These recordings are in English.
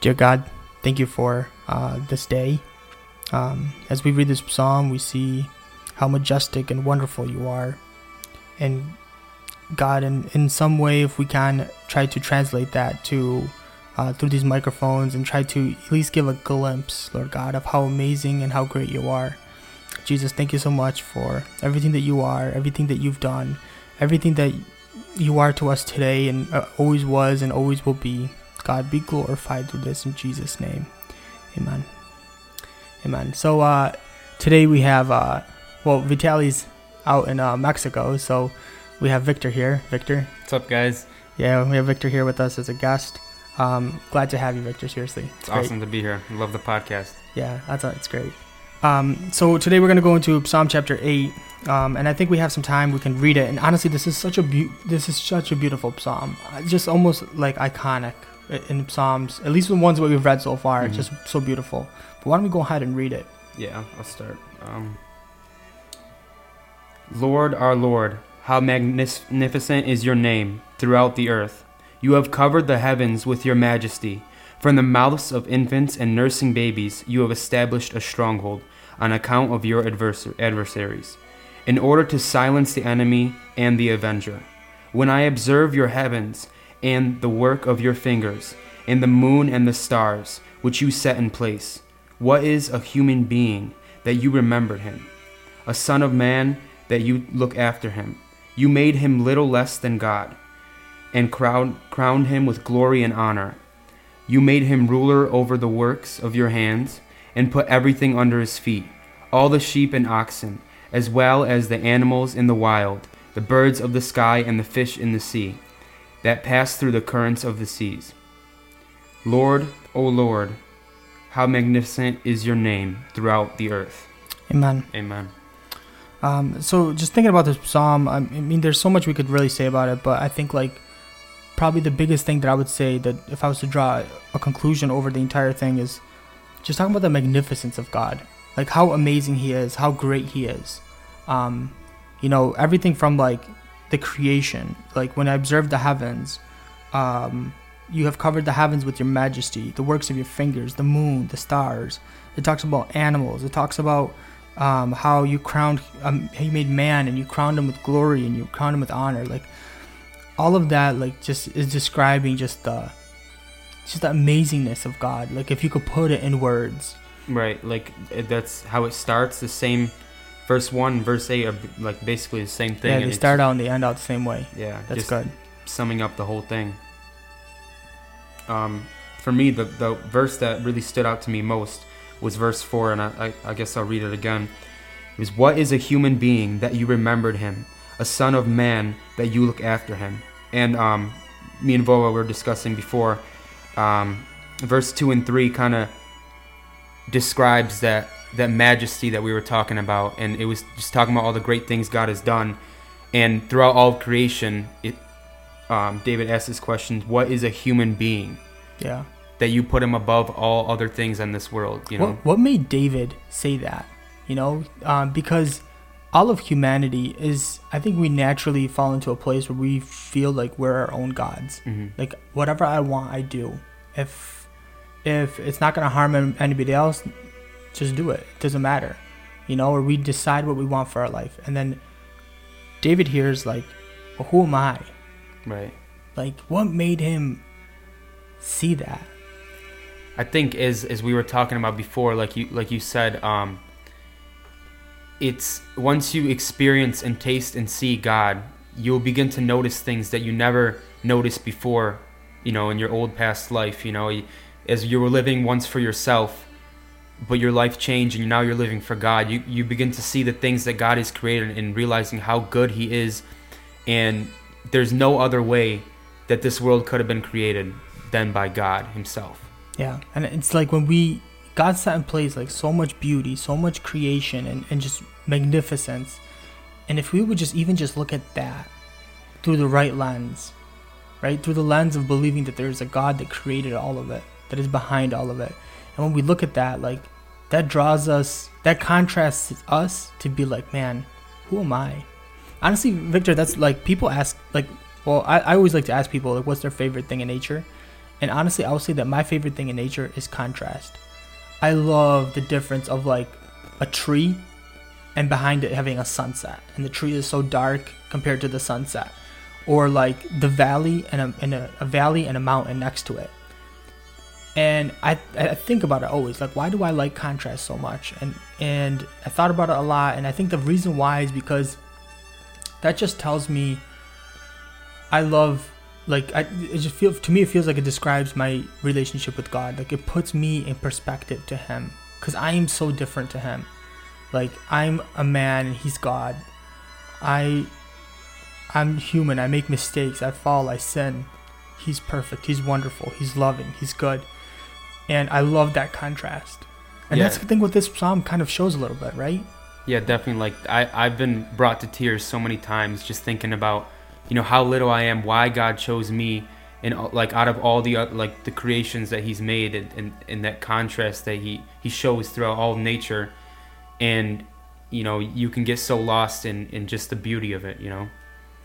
Dear God, thank you for uh, this day. Um, as we read this psalm, we see how majestic and wonderful you are. And God, in, in some way, if we can try to translate that to uh, through these microphones and try to at least give a glimpse, Lord God, of how amazing and how great you are. Jesus, thank you so much for everything that you are, everything that you've done, everything that you are to us today and uh, always was and always will be. God, be glorified through this in Jesus' name. Amen. Amen. So uh, today we have, uh, well, Vitali's out in uh, Mexico, so we have Victor here. Victor. What's up, guys? Yeah, we have Victor here with us as a guest. Um, glad to have you, Victor. Seriously, it's, it's awesome to be here. Love the podcast. Yeah, that's it's great. Um, so today we're going to go into Psalm chapter eight, um, and I think we have some time. We can read it. And honestly, this is such a be- this is such a beautiful psalm. Just almost like iconic in psalms, at least the ones that we've read so far. Mm-hmm. It's just so beautiful. But why don't we go ahead and read it? Yeah, I'll start. Um, Lord, our Lord, how magnificent is your name throughout the earth. You have covered the heavens with your majesty. From the mouths of infants and nursing babies, you have established a stronghold on account of your adversaries, in order to silence the enemy and the avenger. When I observe your heavens and the work of your fingers, and the moon and the stars, which you set in place, what is a human being that you remembered him? A son of man that you look after him? You made him little less than God, and crowned, crowned him with glory and honor. You made him ruler over the works of your hands, and put everything under his feet all the sheep and oxen, as well as the animals in the wild, the birds of the sky, and the fish in the sea, that pass through the currents of the seas. Lord, O Lord, how magnificent is your name throughout the earth. Amen. Amen. Um, so just thinking about this psalm, I mean, there's so much we could really say about it, but I think like probably the biggest thing that I would say that if I was to draw a conclusion over the entire thing is just talking about the magnificence of God, like how amazing He is, how great He is. Um, you know, everything from like the creation, like when I observe the heavens, um, you have covered the heavens with your majesty, the works of your fingers, the moon, the stars. It talks about animals. It talks about um, how you crowned, um, you made man and you crowned him with glory and you crowned him with honor. Like all of that, like just is describing just the, just the amazingness of God. Like if you could put it in words. Right. Like that's how it starts. The same, verse one, verse eight are like basically the same thing. Yeah, they start out and they end out the same way. Yeah, that's good. Summing up the whole thing um, for me, the, the verse that really stood out to me most was verse 4, and I, I, I guess I'll read it again. It was, What is a human being that you remembered him? A son of man that you look after him? And um, me and Voa were discussing before. Um, verse 2 and 3 kind of describes that that majesty that we were talking about and it was just talking about all the great things god has done and throughout all of creation it um, David asked this question: What is a human being? Yeah. That you put him above all other things in this world. You know. What, what made David say that? You know, um, because all of humanity is, I think we naturally fall into a place where we feel like we're our own gods. Mm-hmm. Like whatever I want, I do. If if it's not gonna harm anybody else, just do it. It doesn't matter. You know, or we decide what we want for our life, and then David hears like, well, who am I? Right. Like, what made him see that? I think as as we were talking about before, like you like you said, um, it's once you experience and taste and see God, you'll begin to notice things that you never noticed before. You know, in your old past life, you know, as you were living once for yourself, but your life changed and now you're living for God. You you begin to see the things that God has created and realizing how good He is, and there's no other way that this world could have been created than by God Himself. Yeah, and it's like when we God set in place like so much beauty, so much creation, and, and just magnificence. And if we would just even just look at that through the right lens, right? Through the lens of believing that there's a God that created all of it, that is behind all of it. And when we look at that, like that draws us, that contrasts us to be like, man, who am I? honestly, Victor, that's like people ask like, well, I, I always like to ask people like, what's their favorite thing in nature, And honestly, I would say that my favorite thing in nature is contrast. I love the difference of like a tree and behind it having a sunset, and the tree is so dark compared to the sunset, or like the valley and a, and a, a valley and a mountain next to it. And I, I think about it always like why do I like contrast so much and and I thought about it a lot and I think the reason why is because that just tells me I love like I it just feel to me it feels like it describes my relationship with God. Like it puts me in perspective to him cuz I am so different to him. Like I'm a man and he's God. I I'm human. I make mistakes. I fall. I sin. He's perfect. He's wonderful. He's loving. He's good. And I love that contrast. And Yeah. that's the thing what this psalm kind of shows a little bit, right? Yeah, definitely. Like I, I've been brought to tears so many times just thinking about, you know, how little I am, why God chose me, and uh, like out of all the oth- like the creations that He's made, and, and, and that contrast that He He shows throughout all nature, and you know, you can get so lost in in just the beauty of it. You know.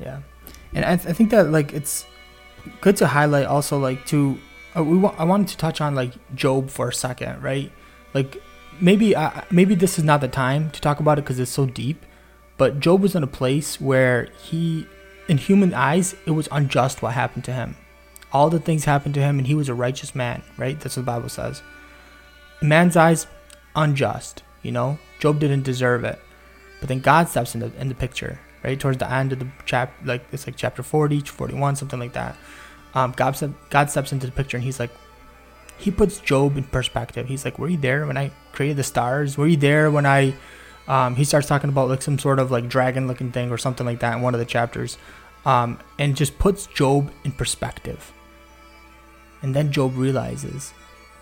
Yeah, and I, th- I think that like it's good to highlight also like to uh, we wa- I wanted to touch on like Job for a second, right? Like maybe uh, maybe this is not the time to talk about it because it's so deep, but Job was in a place where he, in human eyes, it was unjust what happened to him. All the things happened to him, and he was a righteous man, right? That's what the Bible says. In man's eyes, unjust. You know, Job didn't deserve it, but then God steps in the in the picture, right towards the end of the chap like it's like chapter 40 41 something like that um god, god steps into the picture and he's like he puts job in perspective. He's like were you there when i created the stars? Were you there when i um he starts talking about like some sort of like dragon looking thing or something like that in one of the chapters. Um and just puts job in perspective. And then job realizes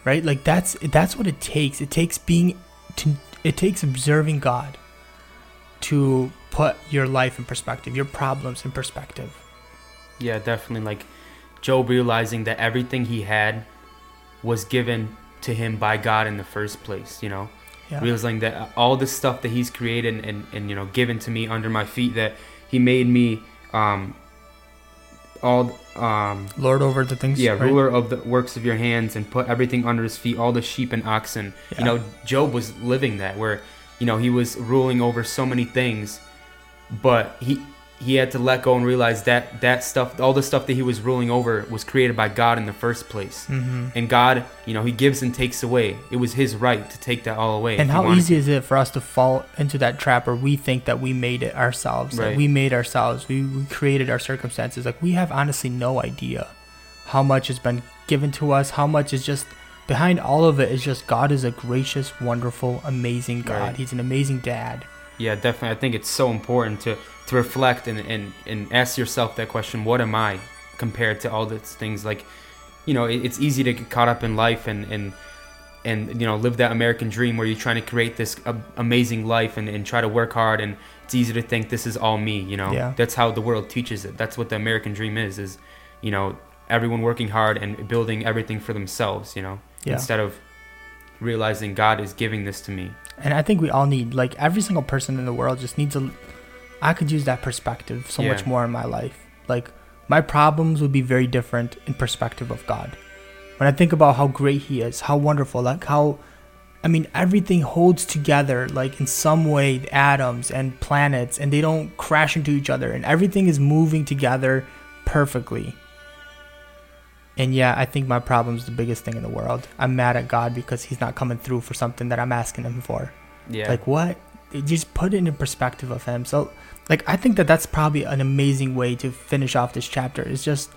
right? Like that's that's what it takes. It takes being to it takes observing god to put your life in perspective, your problems in perspective. Yeah, definitely. Like Job realizing that everything he had was given to him by God in the first place. You know. Yeah. realizing that all this stuff that he's created and, and, and you know given to me under my feet that he made me um all um Lord over the things. yeah right? ruler of the works of your hands and put everything under his feet all the sheep and oxen Yeah. you know job was living that where you know he was ruling over so many things but he he had to let go and realize that that stuff all the stuff that he was ruling over was created by god in the first place hmm and god you know he gives and takes away it was his right to take that all away And how easy is it for us to fall into that trap where we think that we made it ourselves, that Right. we made ourselves, we, we created our circumstances. Like we have honestly no idea how much has been given to us, how much is just behind all of it is just God is a gracious, wonderful, amazing God. Right. He's an amazing dad. Yeah, definitely. I think it's so important to, to reflect and, and, and ask yourself that question what am I compared to all these things? Like, you know, it, it's easy to get caught up in life and, and, and you know, live that American dream where you're trying to create this a- amazing life and, and try to work hard. And it's easy to think this is all me, you know? Yeah. That's how the world teaches it. That's what the American dream is, is, you know, everyone working hard and building everything for themselves, you know? Yeah. Instead of realizing God is giving this to me. And I think we all need, like, every single person in the world just needs a. I could use that perspective so much more in my life. Like, my problems would be very different in perspective of God. When I think about how great He is, how wonderful, like, how. I mean, everything holds together, like, in some way, the atoms and planets, and they don't crash into each other, and everything is moving together perfectly. And yeah, I think my problem is the biggest thing in the world. I'm mad at God because He's not coming through for something that I'm asking Him for. Yeah. Like what? Just put it in perspective of him. So, like I think that that's probably an amazing way to finish off this chapter. Is just,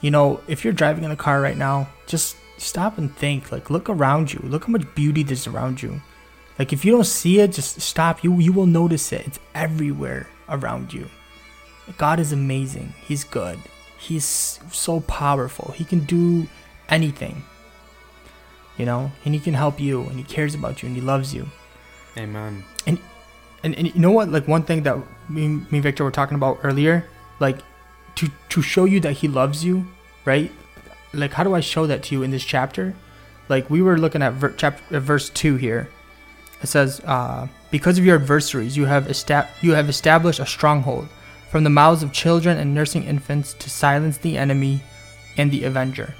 you know, if you're driving in a car right now, just stop and think. Like look around you. Look how much beauty there's around you. Like if you don't see it, just stop. You you will notice it. It's everywhere around you. God is amazing. He's good. He's so powerful. He can do anything. You know, and he can help you, and he cares about you, and he loves you. Amen. And, and and you know what? Like one thing that me, me and Victor were talking about earlier, like to to show you that he loves you, right? Like how do I show that to you in this chapter? Like we were looking at ver- chapter uh, verse two here. It says, uh, "Because of your adversaries, you have esta- you have established a stronghold. From the mouths of children and nursing infants to silence the enemy, and the avenger.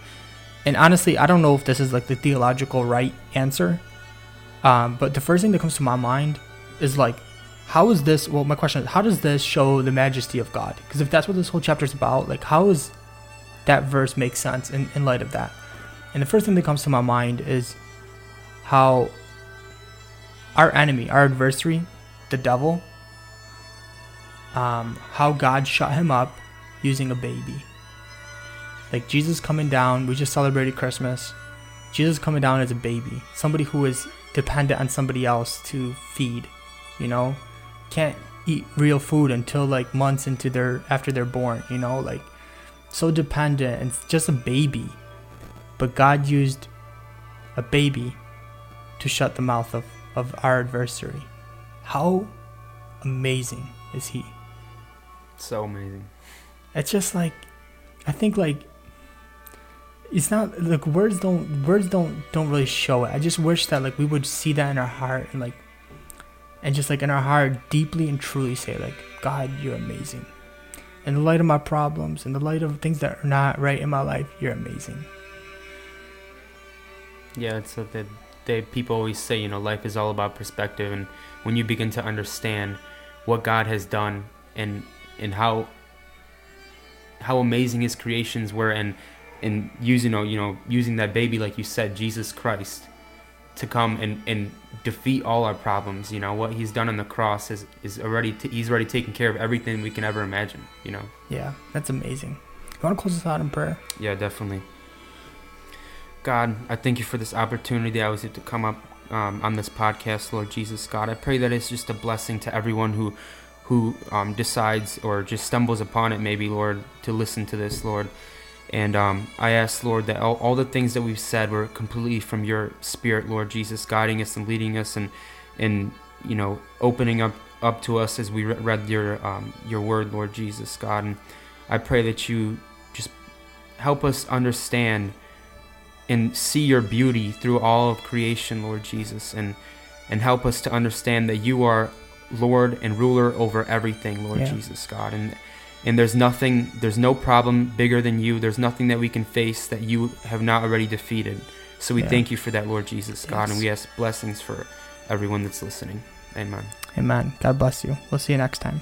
And honestly, I don't know if this is like the theological right answer. Um, but the first thing that comes to my mind is like, how is this? Well, my question is, how does this show the majesty of God? Because if that's what this whole chapter is about, like, how is that verse make sense in, in light of that? And the first thing that comes to my mind is how our enemy, our adversary, the devil, um, how God shut him up using a baby. Like Jesus coming down, we just celebrated Christmas. Jesus coming down as a baby, somebody who is dependent on somebody else to feed, you know, can't eat real food until like months into their after they're born, you know, like so dependent and just a baby. But God used a baby to shut the mouth of, of our adversary. How amazing is he? So amazing. It's just like I think like it's not like words don't words don't don't really show it. I just wish that like we would see that in our heart and like and just like in our heart deeply and truly say like God you're amazing. In the light of my problems, in the light of things that are not right in my life, you're amazing. Yeah, it's what the they people always say, you know, life is all about perspective and when you begin to understand what God has done and and how how amazing his creations were and and using you know using that baby like you said Jesus Christ to come and and defeat all our problems you know what he's done on the cross is is already t- he's already taken care of everything we can ever imagine you know Yeah, that's amazing. You want to close this out in prayer? yeah definitely God I thank you for this opportunity that I was able to come up um, on this podcast Lord Jesus God I pray that it's just a blessing to everyone who who um, decides or just stumbles upon it maybe Lord to listen to this Lord and um, I ask, Lord, that all, all the things that we've said were completely from your Spirit, Lord Jesus, guiding us and leading us, and and you know opening up up to us as we re- read your um, your word, Lord Jesus, God. And I pray that you just help us understand and see your beauty through all of creation, Lord Jesus, and and help us to understand that you are Lord and ruler over everything, Lord Yeah. Jesus, God, and and there's nothing there's no problem bigger than you there's nothing that we can face that you have not already defeated so we Yeah. thank you for that lord jesus god and we ask blessings for everyone that's listening amen Amen. God bless you. We'll see you next time.